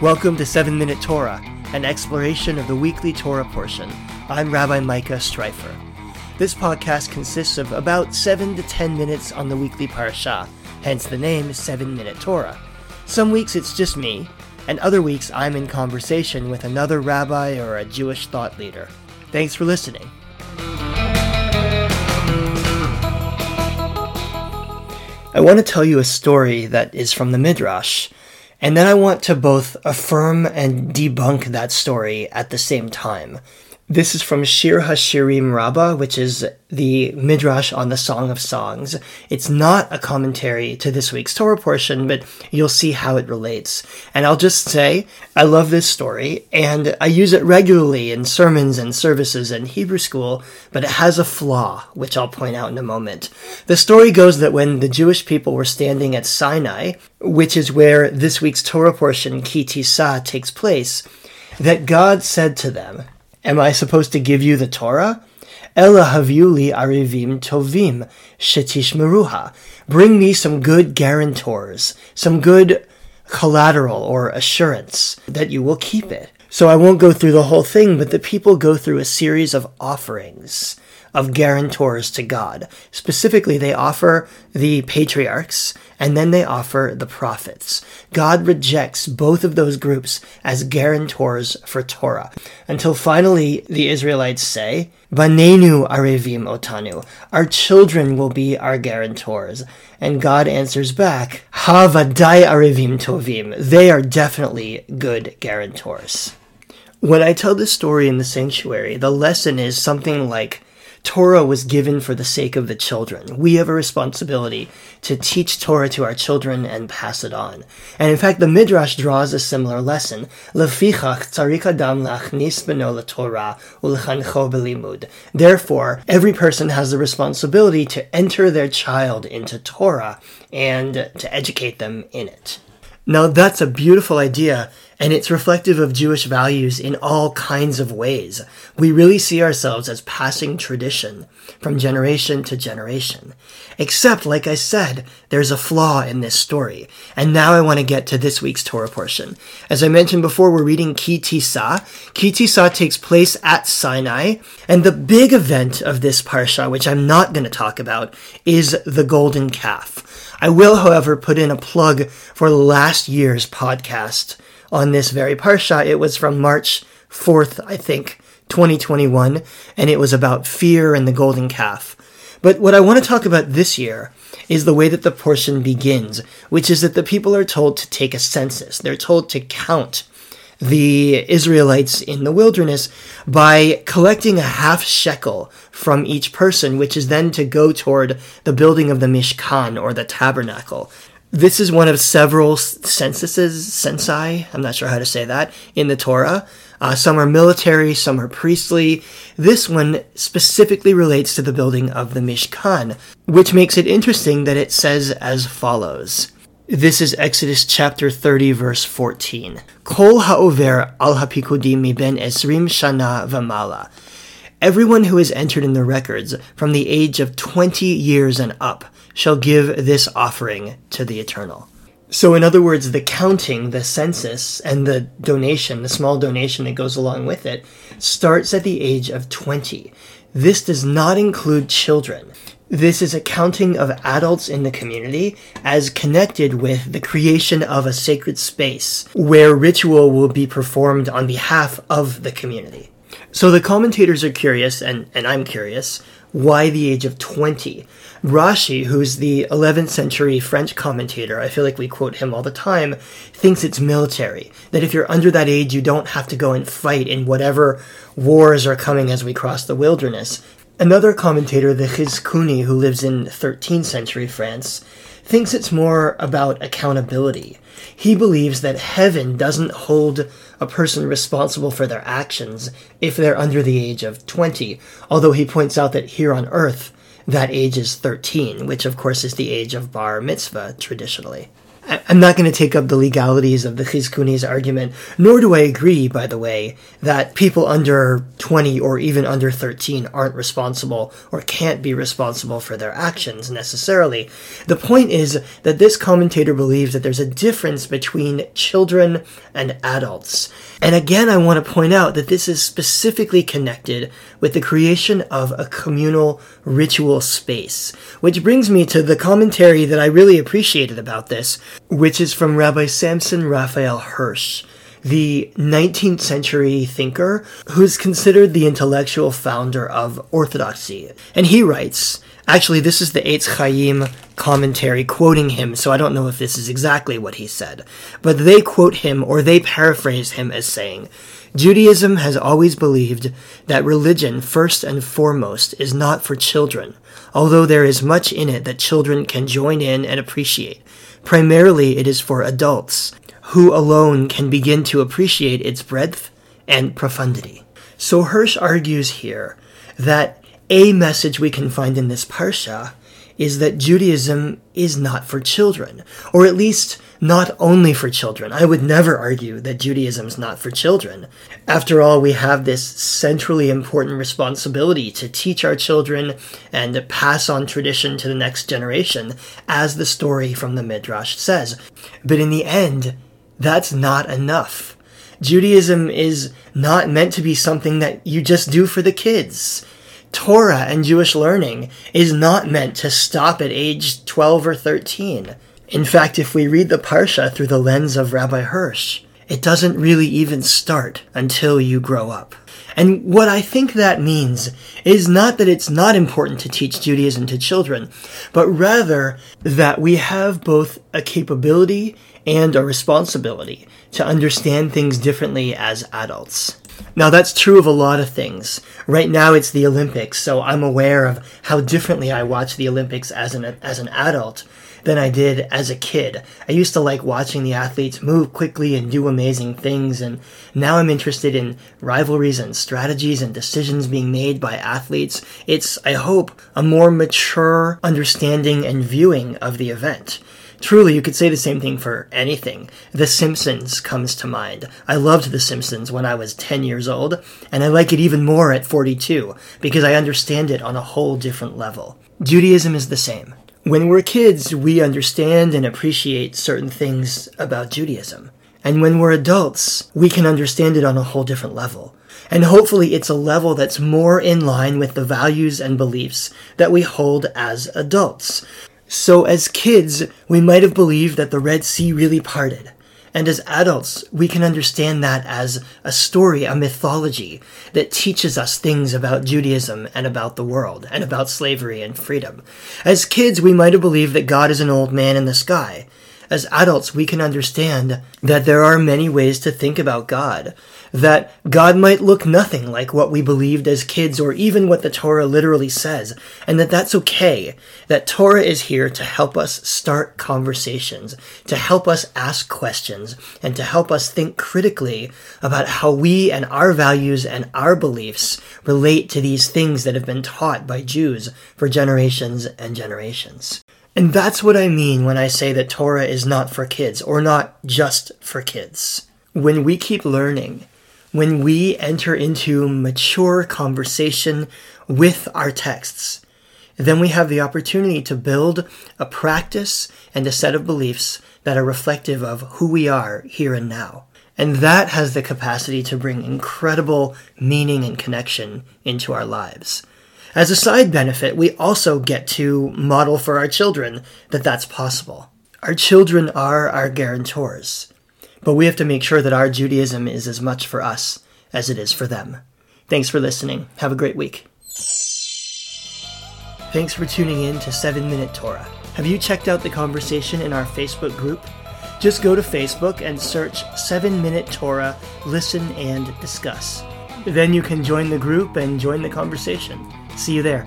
Welcome to 7 Minute Torah, an exploration of the weekly Torah portion. I'm Rabbi Micah Streifer. This podcast consists of about 7 to 10 minutes on the weekly parasha, hence the name 7 Minute Torah. Some weeks it's just me, and other weeks I'm in conversation with another rabbi or a Jewish thought leader. Thanks for listening. I want to tell you a story that is from the Midrash and then I want to both affirm and debunk that story at the same time. This is from Shir HaShirim Rabbah, which is the Midrash on the Song of Songs. It's not a commentary to this week's Torah portion, but you'll see how it relates. And I'll just say, I love this story, and I use it regularly in sermons and services in Hebrew school, but it has a flaw, which I'll point out in a moment. The story goes that when the Jewish people were standing at Sinai, which is where this week's Torah portion, Ki Tisa, takes place, that God said to them, Am I supposed to give you the Torah? Ella haviuli arivim tovim shetishmeruha. Bring me some good guarantors, some good collateral or assurance that you will keep it. So I won't go through the whole thing, but the people go through a series of offerings of guarantors to God. Specifically, they offer the patriarchs and then they offer the prophets. God rejects both of those groups as guarantors for Torah until finally the Israelites say, Banenu arevim otanu. Our children will be our guarantors. And God answers back, Havadai arevim tovim. They are definitely good guarantors. When I tell this story in the sanctuary, the lesson is something like Torah was given for the sake of the children. We have a responsibility to teach Torah to our children and pass it on. And in fact, the Midrash draws a similar lesson. Therefore, every person has the responsibility to enter their child into Torah and to educate them in it. Now, that's a beautiful idea, and it's reflective of Jewish values in all kinds of ways. We really see ourselves as passing tradition from generation to generation. Except, like I said, there's a flaw in this story. And now I want to get to this week's Torah portion. As I mentioned before, we're reading Ki Tisa. Ki Tisa takes place at Sinai, and the big event of this parsha, which I'm not going to talk about, is the golden calf. I will, however, put in a plug for last year's podcast on this very parsha. It was from March 4th, I think, 2021, and it was about fear and the golden calf. But what I want to talk about this year is the way that the portion begins, which is that the people are told to take a census. They're told to count the Israelites in the wilderness by collecting a half shekel from each person, which is then to go toward the building of the Mishkan or the tabernacle. This is one of several censuses, censai, I'm not sure how to say that, in the Torah. Uh, some are military, some are priestly. This one specifically relates to the building of the Mishkan, which makes it interesting that it says as follows. This is Exodus chapter 30, verse 14. Kol ha'over al hapikudim miben esrim shana v'mala. Everyone who has entered in the records from the age of 20 years and up shall give this offering to the Eternal. So, in other words, the counting, the census, and the donation, the small donation that goes along with it, starts at the age of 20. This does not include children. This is a counting of adults in the community as connected with the creation of a sacred space where ritual will be performed on behalf of the community. So the commentators are curious, and, and I'm curious, why the age of 20? Rashi, who's the 11th century French commentator, I feel like we quote him all the time, thinks it's military. That if you're under that age, you don't have to go and fight in whatever wars are coming as we cross the wilderness. Another commentator, the Chizkuni, who lives in 13th century France, thinks it's more about accountability. He believes that heaven doesn't hold a person responsible for their actions if they're under the age of 20, although he points out that here on earth, that age is 13, which of course is the age of bar mitzvah traditionally. I'm not going to take up the legalities of the Chizkuni's argument, nor do I agree, by the way, that people under 20 or even under 13 aren't responsible or can't be responsible for their actions necessarily. The point is that this commentator believes that there's a difference between children and adults. And again, I want to point out that this is specifically connected with the creation of a communal ritual space, which brings me to the commentary that I really appreciated about this, which is from Rabbi Samson Raphael Hirsch, the 19th century thinker who's considered the intellectual founder of Orthodoxy. And he writes, actually, this is the Eitz Chaim commentary quoting him, so I don't know if this is exactly what he said, but they quote him or they paraphrase him as saying, Judaism has always believed that religion, first and foremost, is not for children, although there is much in it that children can join in and appreciate. Primarily, it is for adults, who alone can begin to appreciate its breadth and profundity. So Hirsch argues here that a message we can find in this parsha is that Judaism is not for children, or at least not only for children. I would never argue that Judaism is not for children. After all, we have this centrally important responsibility to teach our children and pass on tradition to the next generation, as the story from the Midrash says. But in the end, that's not enough. Judaism is not meant to be something that you just do for the kids. Torah and Jewish learning is not meant to stop at age 12 or 13. In fact, if we read the Parsha through the lens of Rabbi Hirsch, it doesn't really even start until you grow up. And what I think that means is not that it's not important to teach Judaism to children, but rather that we have both a capability and a responsibility to understand things differently as adults. Now, that's true of a lot of things. Right now, it's the Olympics, so I'm aware of how differently I watch the Olympics as an, as an adult than I did as a kid. I used to like watching the athletes move quickly and do amazing things, and now I'm interested in rivalries and strategies and decisions being made by athletes. It's, I hope, a more mature understanding and viewing of the event. Truly, you could say the same thing for anything. The Simpsons comes to mind. I loved The Simpsons when I was 10 years old, and I like it even more at 42 because I understand it on a whole different level. Judaism is the same. When we're kids, we understand and appreciate certain things about Judaism. And when we're adults, we can understand it on a whole different level. And hopefully it's a level that's more in line with the values and beliefs that we hold as adults. So as kids, we might have believed that the Red Sea really parted. And as adults, we can understand that as a story, a mythology that teaches us things about Judaism and about the world and about slavery and freedom. As kids, we might have believed that God is an old man in the sky. As adults, we can understand that there are many ways to think about God, that God might look nothing like what we believed as kids or even what the Torah literally says, and that that's okay, that Torah is here to help us start conversations, to help us ask questions, and to help us think critically about how we and our values and our beliefs relate to these things that have been taught by Jews for generations and generations. And that's what I mean when I say that Torah is not for kids, or not just for kids. When we keep learning, when we enter into mature conversation with our texts, then we have the opportunity to build a practice and a set of beliefs that are reflective of who we are here and now. And that has the capacity to bring incredible meaning and connection into our lives. As a side benefit, we also get to model for our children that that's possible. Our children are our guarantors. But we have to make sure that our Judaism is as much for us as it is for them. Thanks for listening. Have a great week. Thanks for tuning in to 7 Minute Torah. Have you checked out the conversation in our Facebook group? Just go to Facebook and search 7 Minute Torah, listen and discuss. Then you can join the group and join the conversation. See you there.